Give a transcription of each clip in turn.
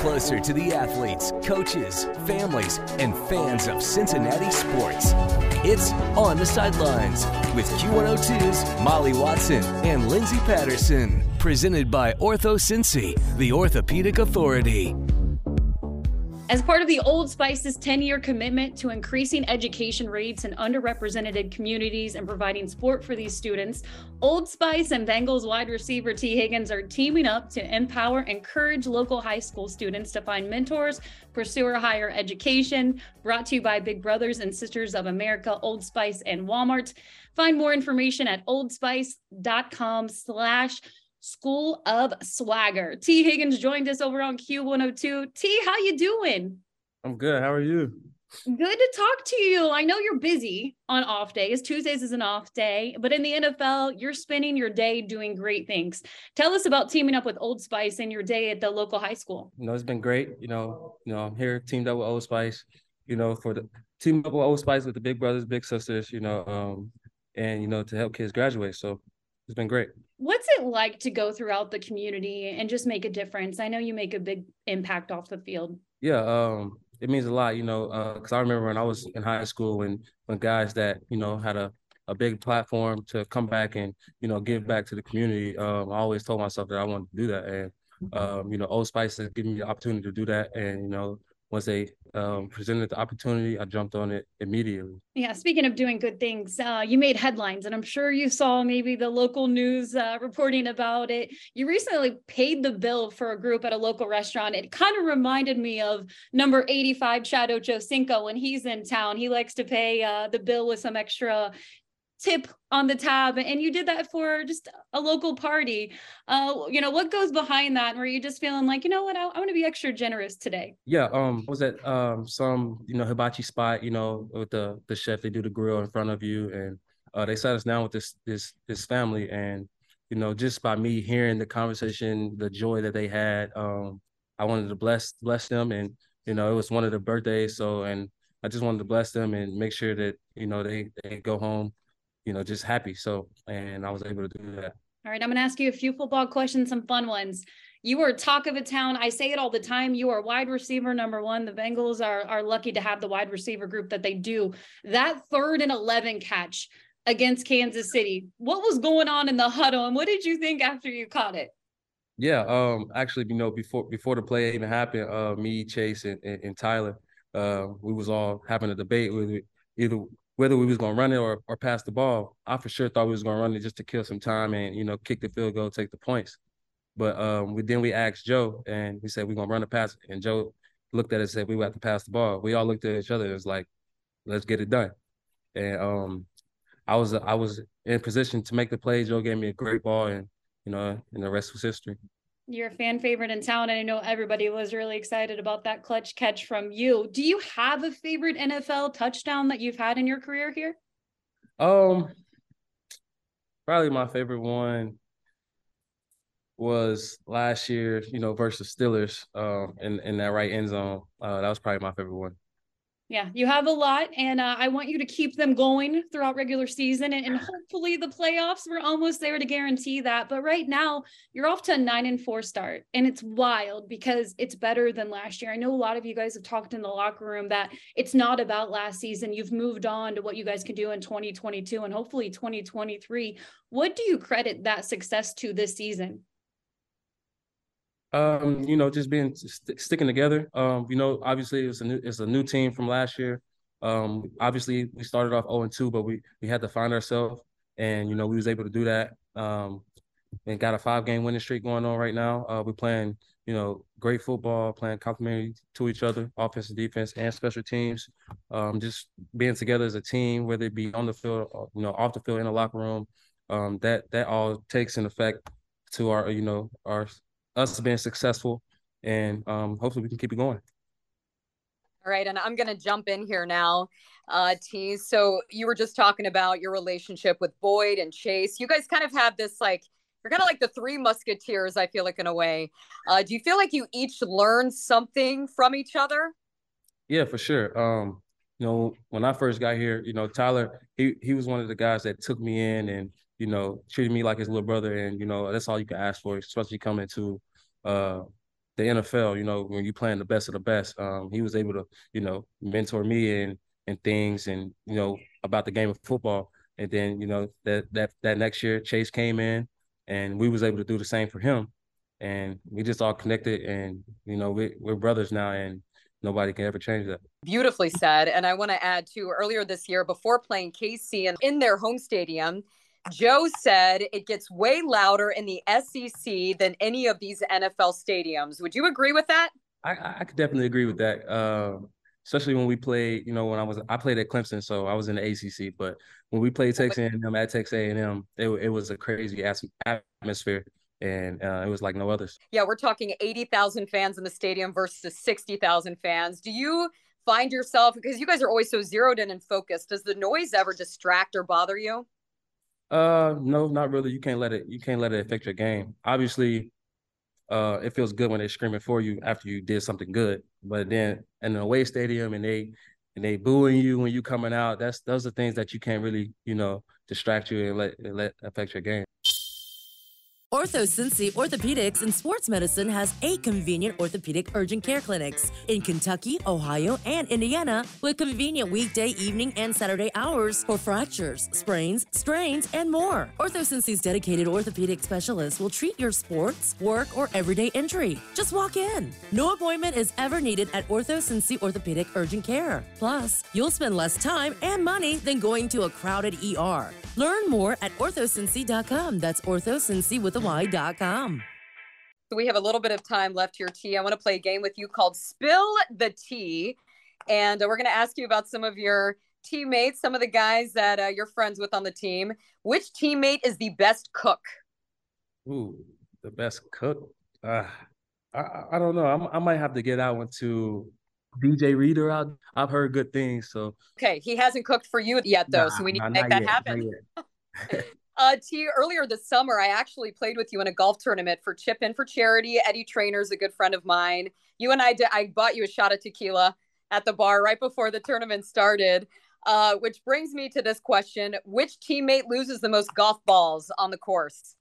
closer to the athletes, coaches, families, and fans of Cincinnati sports. It's On the Sidelines with Q102's Molly Watson and Lindsey Patterson. Presented by Ortho Cincy, the orthopedic authority. As part of the Old Spice's 10 year commitment to increasing education rates in underrepresented communities and providing support for these students, Old Spice and Bengals wide receiver Tee Higgins are teaming up to empower encourage local high school students to find mentors, pursue a higher education. Brought to you by Big Brothers and Sisters of America, Old Spice, and Walmart. Find more information at oldspice.com slash School of Swagger. Tee Higgins joined us over on Q102. Tee, how you doing? I'm good. How are you? Good to talk to you. I know you're busy on off days. Tuesdays is an off day, but in the NFL, you're spending your day doing great things. Tell us about teaming up with Old Spice and your day at the local high school. You know, it's been great. You know, you know, I'm here teamed up with Old Spice. You know, for the team up with Old Spice with the big brothers, big sisters. You know, um, and you know to help kids graduate. So it's been great. What's it like to go throughout the community and just make a difference? I know you make a big impact off the field. Yeah, um, it means a lot, you know, because uh, I remember when I was in high school when when guys that you know had a a big platform to come back and you know give back to the community. Um, I always told myself that I wanted to do that, and um, you know, Old Spice has given me the opportunity to do that, and you know, once they um, presented the opportunity, I jumped on it immediately. Yeah, speaking of doing good things, uh, you made headlines, and I'm sure you saw maybe the local news uh, reporting about it. You recently paid the bill for a group at a local restaurant. It kind of reminded me of number 85 Chad Ochocinco when he's in town. He likes to pay uh, the bill with some extra tip on the tab and you did that for just a local party. Uh you know what goes behind that? Were you just feeling like you know what i, I want to be extra generous today? Yeah um was at um some you know hibachi spot you know with the the chef they do the grill in front of you and uh they sat us down with this this this family and you know just by me hearing the conversation the joy that they had um i wanted to bless bless them and you know it was one of their birthdays so and i just wanted to bless them and make sure that you know they they go home you know, just happy. So, and I was able to do that. All right, I'm going to ask you a few football questions, some fun ones. You are talk of the town. I say it all the time. You are wide receiver number one. The Bengals are are lucky to have the wide receiver group that they do. That third and eleven catch against Kansas City. What was going on in the huddle, and what did you think after you caught it? Yeah, um, actually, you know, before before the play even happened, uh, me, Chase, and, and, and Tyler, uh, we was all having a debate with either whether we was gonna run it or, or pass the ball, I for sure thought we was gonna run it just to kill some time and you know kick the field goal, take the points. But um, we then we asked Joe and we said we're gonna run the pass, and Joe looked at it and said we have to pass the ball. We all looked at each other. It was like, let's get it done. And um, I was I was in position to make the play. Joe gave me a great ball, and you know, and the rest was history. You're a fan favorite in town, and I know everybody was really excited about that clutch catch from you. Do you have a favorite NFL touchdown that you've had in your career here? Um, probably my favorite one was last year, you know, versus Steelers, um, in in that right end zone. Uh, that was probably my favorite one. Yeah, you have a lot, and uh, I want you to keep them going throughout regular season, and, and, hopefully the playoffs. We're almost there to guarantee that. But right now, you're off to a nine and four start, and it's wild because it's better than last year. I know a lot of you guys have talked in the locker room that it's not about last season. You've moved on to what you guys can do in 2022 and hopefully 2023. What do you credit that success to this season? Um, you know, just being st- sticking together. Um, you know, obviously it's a new it's a new team from last year. Um, obviously we started off 0 and 2, but we we had to find ourselves and you know, we was able to do that. Um, and got a five game winning streak going on right now. Uh, we're playing, you know, great football, playing complementary to each other, offense and defense and special teams. Um, just being together as a team, whether it be on the field, or, you know, off the field in the locker room. Um, that that all takes an effect to our, you know, our us being successful, and um, hopefully we can keep it going. All right, and I'm going to jump in here now, uh, Tee. So you were just talking about your relationship with Boyd and Chase. You guys kind of have this like you're kind of like the three musketeers. I feel like in a way. Uh, do you feel like you each learned something from each other? Yeah, for sure. Um, you know, when I first got here, you know, Tyler, he he was one of the guys that took me in and you know treated me like his little brother, and you know that's all you can ask for, especially coming to uh the NFL. You know, when you playing the best of the best, um, he was able to you know mentor me and and things and you know about the game of football. And then you know that that that next year Chase came in and we was able to do the same for him. And we just all connected and you know we, we're brothers now and nobody can ever change that. Beautifully said. And I want to add to earlier this year, before playing KC and in their home stadium, Joe said it gets way louder in the SEC than any of these NFL stadiums. Would you agree with that? I, I could definitely agree with that. Uh, especially when we played, you know, when I was I played at Clemson, so I was in the ACC. But when we played Texas A&M at Texas A&M, it, it was a crazy atmosphere and uh, it was like no others. Yeah, we're talking 80,000 fans in the stadium versus 60,000 fans. Do you find yourself because you guys are always so zeroed in and focused? Does the noise ever distract or bother you? Uh, no, not really. You can't let it. You can't let it affect your game. Obviously, uh, it feels good when they're screaming for you after you did something good. But then in an away stadium and they and they booing you when you coming out, that's those are things that you can't really, you know, distract you and let let affect your game. Ortho Cincy Orthopedics and Sports Medicine has eight convenient orthopedic urgent care clinics in Kentucky, Ohio, and Indiana with convenient weekday, evening, and Saturday hours for fractures, sprains, strains, and more. Ortho Cincy's dedicated orthopedic specialists will treat your sports, work, or everyday injury. Just walk in. No appointment is ever needed at Ortho Cincy Orthopedic Urgent Care. Plus, you'll spend less time and money than going to a crowded ER. Learn more at orthocincy.com. That's orthocincy with a Y.com. So we have a little bit of time left here, Tee. I want to play a game with you called Spill the Tee. And uh, we're going to ask you about some of your teammates, some of the guys that uh, you're friends with on the team. Which teammate is the best cook? Ooh, the best cook? Uh, I, I don't know. I'm, i might have to get that one to DJ Reader out. I've heard good things. So okay, he hasn't cooked for you yet though, nah, so we need nah, to make that yet, happen. uh, Tee, earlier this summer, I actually played with you in a golf tournament for Chip In for Charity. Eddie Trainer's a good friend of mine. You and I did. I bought you a shot of tequila at the bar right before the tournament started. Uh, which brings me to this question: Which teammate loses the most golf balls on the course?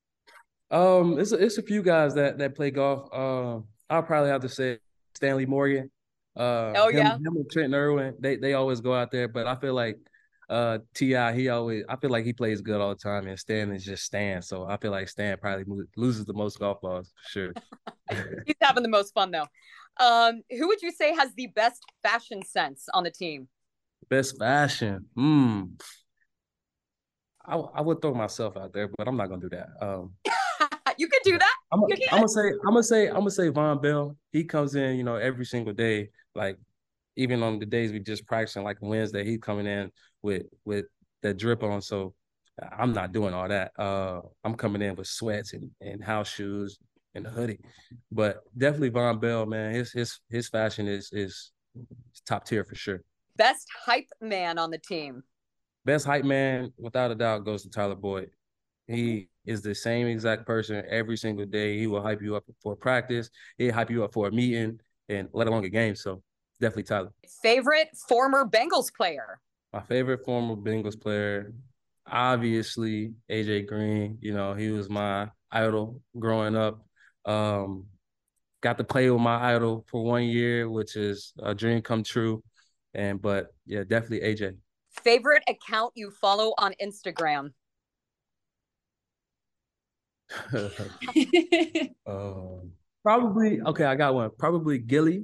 Um, it's a, it's a few guys that that play golf. Um, I'll probably have to say Stanley Morgan. Uh, oh yeah, him, and Trent Irwin, they they always go out there, but I feel like uh Ti he always I feel like he plays good all the time, and Stan is just Stan. So I feel like Stan probably loses the most golf balls for sure. He's having the most fun though. Um, who would you say has the best fashion sense on the team? Best fashion. Hmm. I, I would throw myself out there, but I'm not gonna do that. Um, you could do that. I'm, I'm, gonna say, I'm gonna say, I'm gonna say Vonn Bell. He comes in, you know, every single day. Like even on the days we just practicing, like Wednesday, he's coming in with with that drip on. So I'm not doing all that. Uh, I'm coming in with sweats and, and house shoes and a hoodie. But definitely Vonn Bell, man. His his his fashion is is top tier for sure. Best hype man on the team. Best hype man, without a doubt, goes to Tyler Boyd. He is the same exact person every single day. He will hype you up for practice. He'll hype you up for a meeting and let alone a game. So definitely Tyler. Favorite former Bengals player? My favorite former Bengals player, obviously AJ Green. You know, he was my idol growing up. Um, got to play with my idol for one year, which is a dream come true. And but yeah, definitely AJ. Favorite account you follow on Instagram? um, probably okay. I got one. Probably Gilly.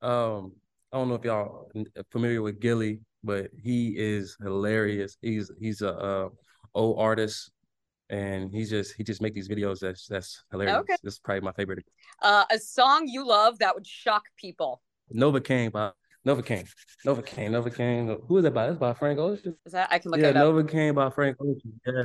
Um, I don't know if y'all familiar with Gilly, but he is hilarious. He's he's a, a old artist, and he's just he just make these videos that's that's hilarious. Okay. This is probably my favorite. Uh, a song you love that would shock people. Novocaine by Novocaine. Nova King. Novocaine. Who is that by? That's by Frank Ocean. Is that I can look yeah, it up. Novocaine by Frank Ocean. Yeah.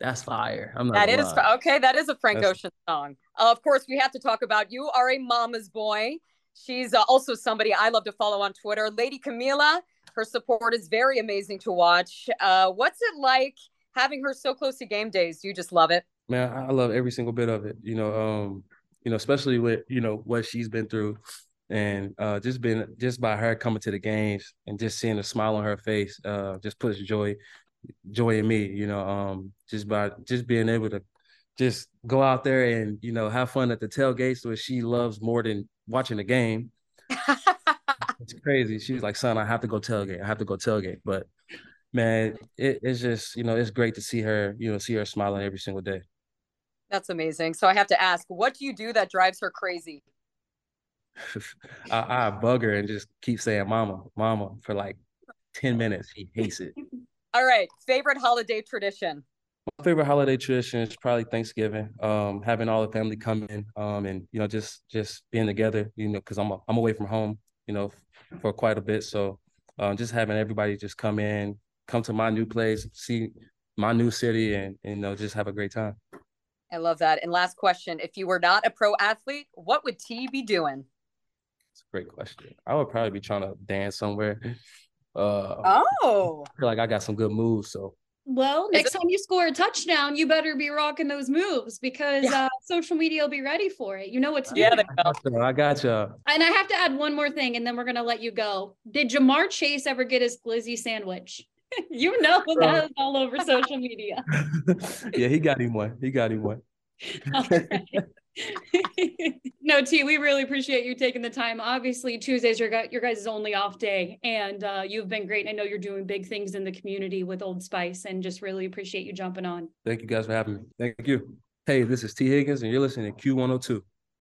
That's fire. I'm not that is lie. okay. That is a Frank That's... Ocean song. Uh, of course, we have to talk about you are a mama's boy. She's uh, also somebody I love to follow on Twitter. Lady Camila, her support is very amazing to watch. Uh, what's it like having her so close to game days? Do you just love it? Man, I love every single bit of it. You know, um, you know, especially with you know what she's been through, and uh, just been just by her coming to the games and just seeing a smile on her face, uh, just puts joy joy in me, you know, um, just by just being able to just go out there and you know have fun at the tailgates, which she loves more than watching the game. crazy. She was like, "Son, I have to go tailgate. I have to go tailgate." But man, it, it's just you know it's great to see her. You know, see her smiling every single day. That's amazing. So I have to ask, what do you do that drives her crazy? I, I bug her and just keep saying "Mama, Mama" for like ten minutes. She hates it. All right, favorite holiday tradition. My favorite holiday tradition is probably Thanksgiving. Um, having all the family come in, um, and you know, just just being together. You know, because I'm a, I'm away from home. You know, for quite a bit. So, um, just having everybody just come in, come to my new place, see my new city, and, and you know, just have a great time. I love that. And last question: If you were not a pro athlete, what would Tee be doing? It's a great question. I would probably be trying to dance somewhere. Uh, oh, I feel like I got some good moves, so Well, next time you score a touchdown, you better be rocking those moves because Yeah. uh, social media will be ready for it. You know what to do. yeah, now. there go. I got you. And I have to add one more thing, and then we're gonna let you go. Did Ja'Marr Chase ever get his glizzy sandwich? you know that is all over social media. yeah, he got him one. He got him one. No, Tee, we really appreciate you taking the time. Obviously, Tuesdays your your guys' only off day, and uh, you've been great. I know you're doing big things in the community with Old Spice, and just really appreciate you jumping on. Thank you guys for having me. Thank you. Hey, this is Tee Higgins, and you're listening to Q102.